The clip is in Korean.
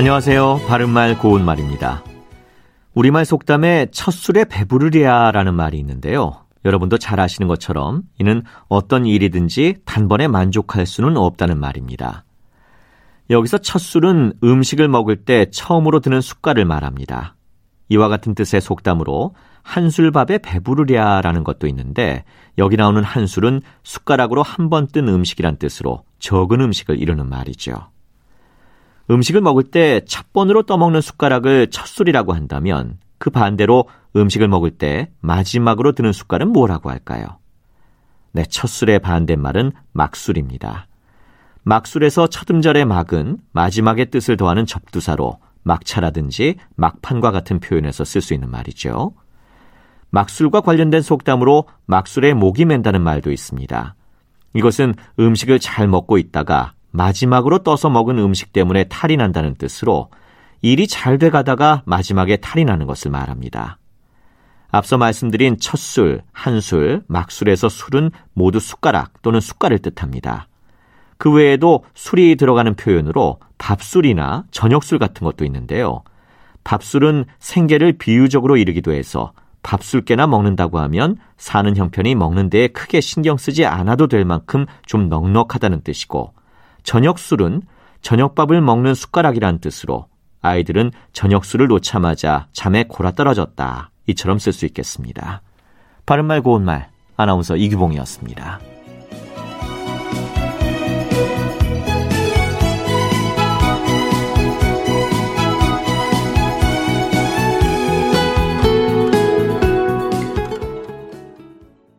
안녕하세요. 바른말 고운말입니다. 우리말 속담에 첫 술에 배부르랴 라는 말이 있는데요. 여러분도 잘 아시는 것처럼 이는 어떤 일이든지 단번에 만족할 수는 없다는 말입니다. 여기서 첫 술은 음식을 먹을 때 처음으로 드는 숟갈을 말합니다. 이와 같은 뜻의 속담으로 한술밥에 배부르랴 라는 것도 있는데 여기 나오는 한술은 숟가락으로 한 번 뜬 음식이란 뜻으로 적은 음식을 이루는 말이죠. 음식을 먹을 때 첫 번으로 떠먹는 숟가락을 첫 술이라고 한다면 그 반대로 음식을 먹을 때 마지막으로 드는 숟갈은 뭐라고 할까요? 네, 첫 술의 반대말은 막술입니다. 막술에서 첫 음절의 막은 마지막의 뜻을 더하는 접두사로 막차라든지 막판과 같은 표현에서 쓸 수 있는 말이죠. 막술과 관련된 속담으로 막술에 목이 맨다는 말도 있습니다. 이것은 음식을 잘 먹고 있다가 마지막으로 떠서 먹은 음식 때문에 탈이 난다는 뜻으로 일이 잘 돼 가다가 마지막에 탈이 나는 것을 말합니다. 앞서 말씀드린 첫술, 한술, 막술에서 술은 모두 숟가락 또는 숟갈을 뜻합니다. 그 외에도 술이 들어가는 표현으로 밥술이나 저녁술 같은 것도 있는데요. 밥술은 생계를 비유적으로 이르기도 해서 밥술깨나 먹는다고 하면 사는 형편이 먹는 데에 크게 신경 쓰지 않아도 될 만큼 좀 넉넉하다는 뜻이고 저녁술은 저녁밥을 먹는 숟가락이란 뜻으로 아이들은 저녁술을 놓자마자 잠에 골아 떨어졌다. 이처럼 쓸 수 있겠습니다. 바른말 고운말 아나운서 이규봉이었습니다.